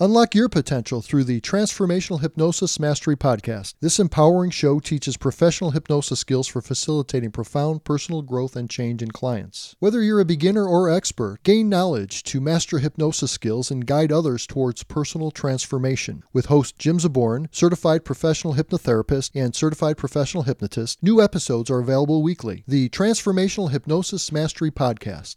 Unlock your potential through the Transformational Hypnosis Mastery Podcast. This empowering show teaches professional hypnosis skills for facilitating profound personal growth and change in clients. Whether you're a beginner or expert, gain knowledge to master hypnosis skills and guide others towards personal transformation. With host Jim Zaborn, certified professional hypnotherapist and certified professional hypnotist, new episodes are available weekly. The Transformational Hypnosis Mastery Podcast.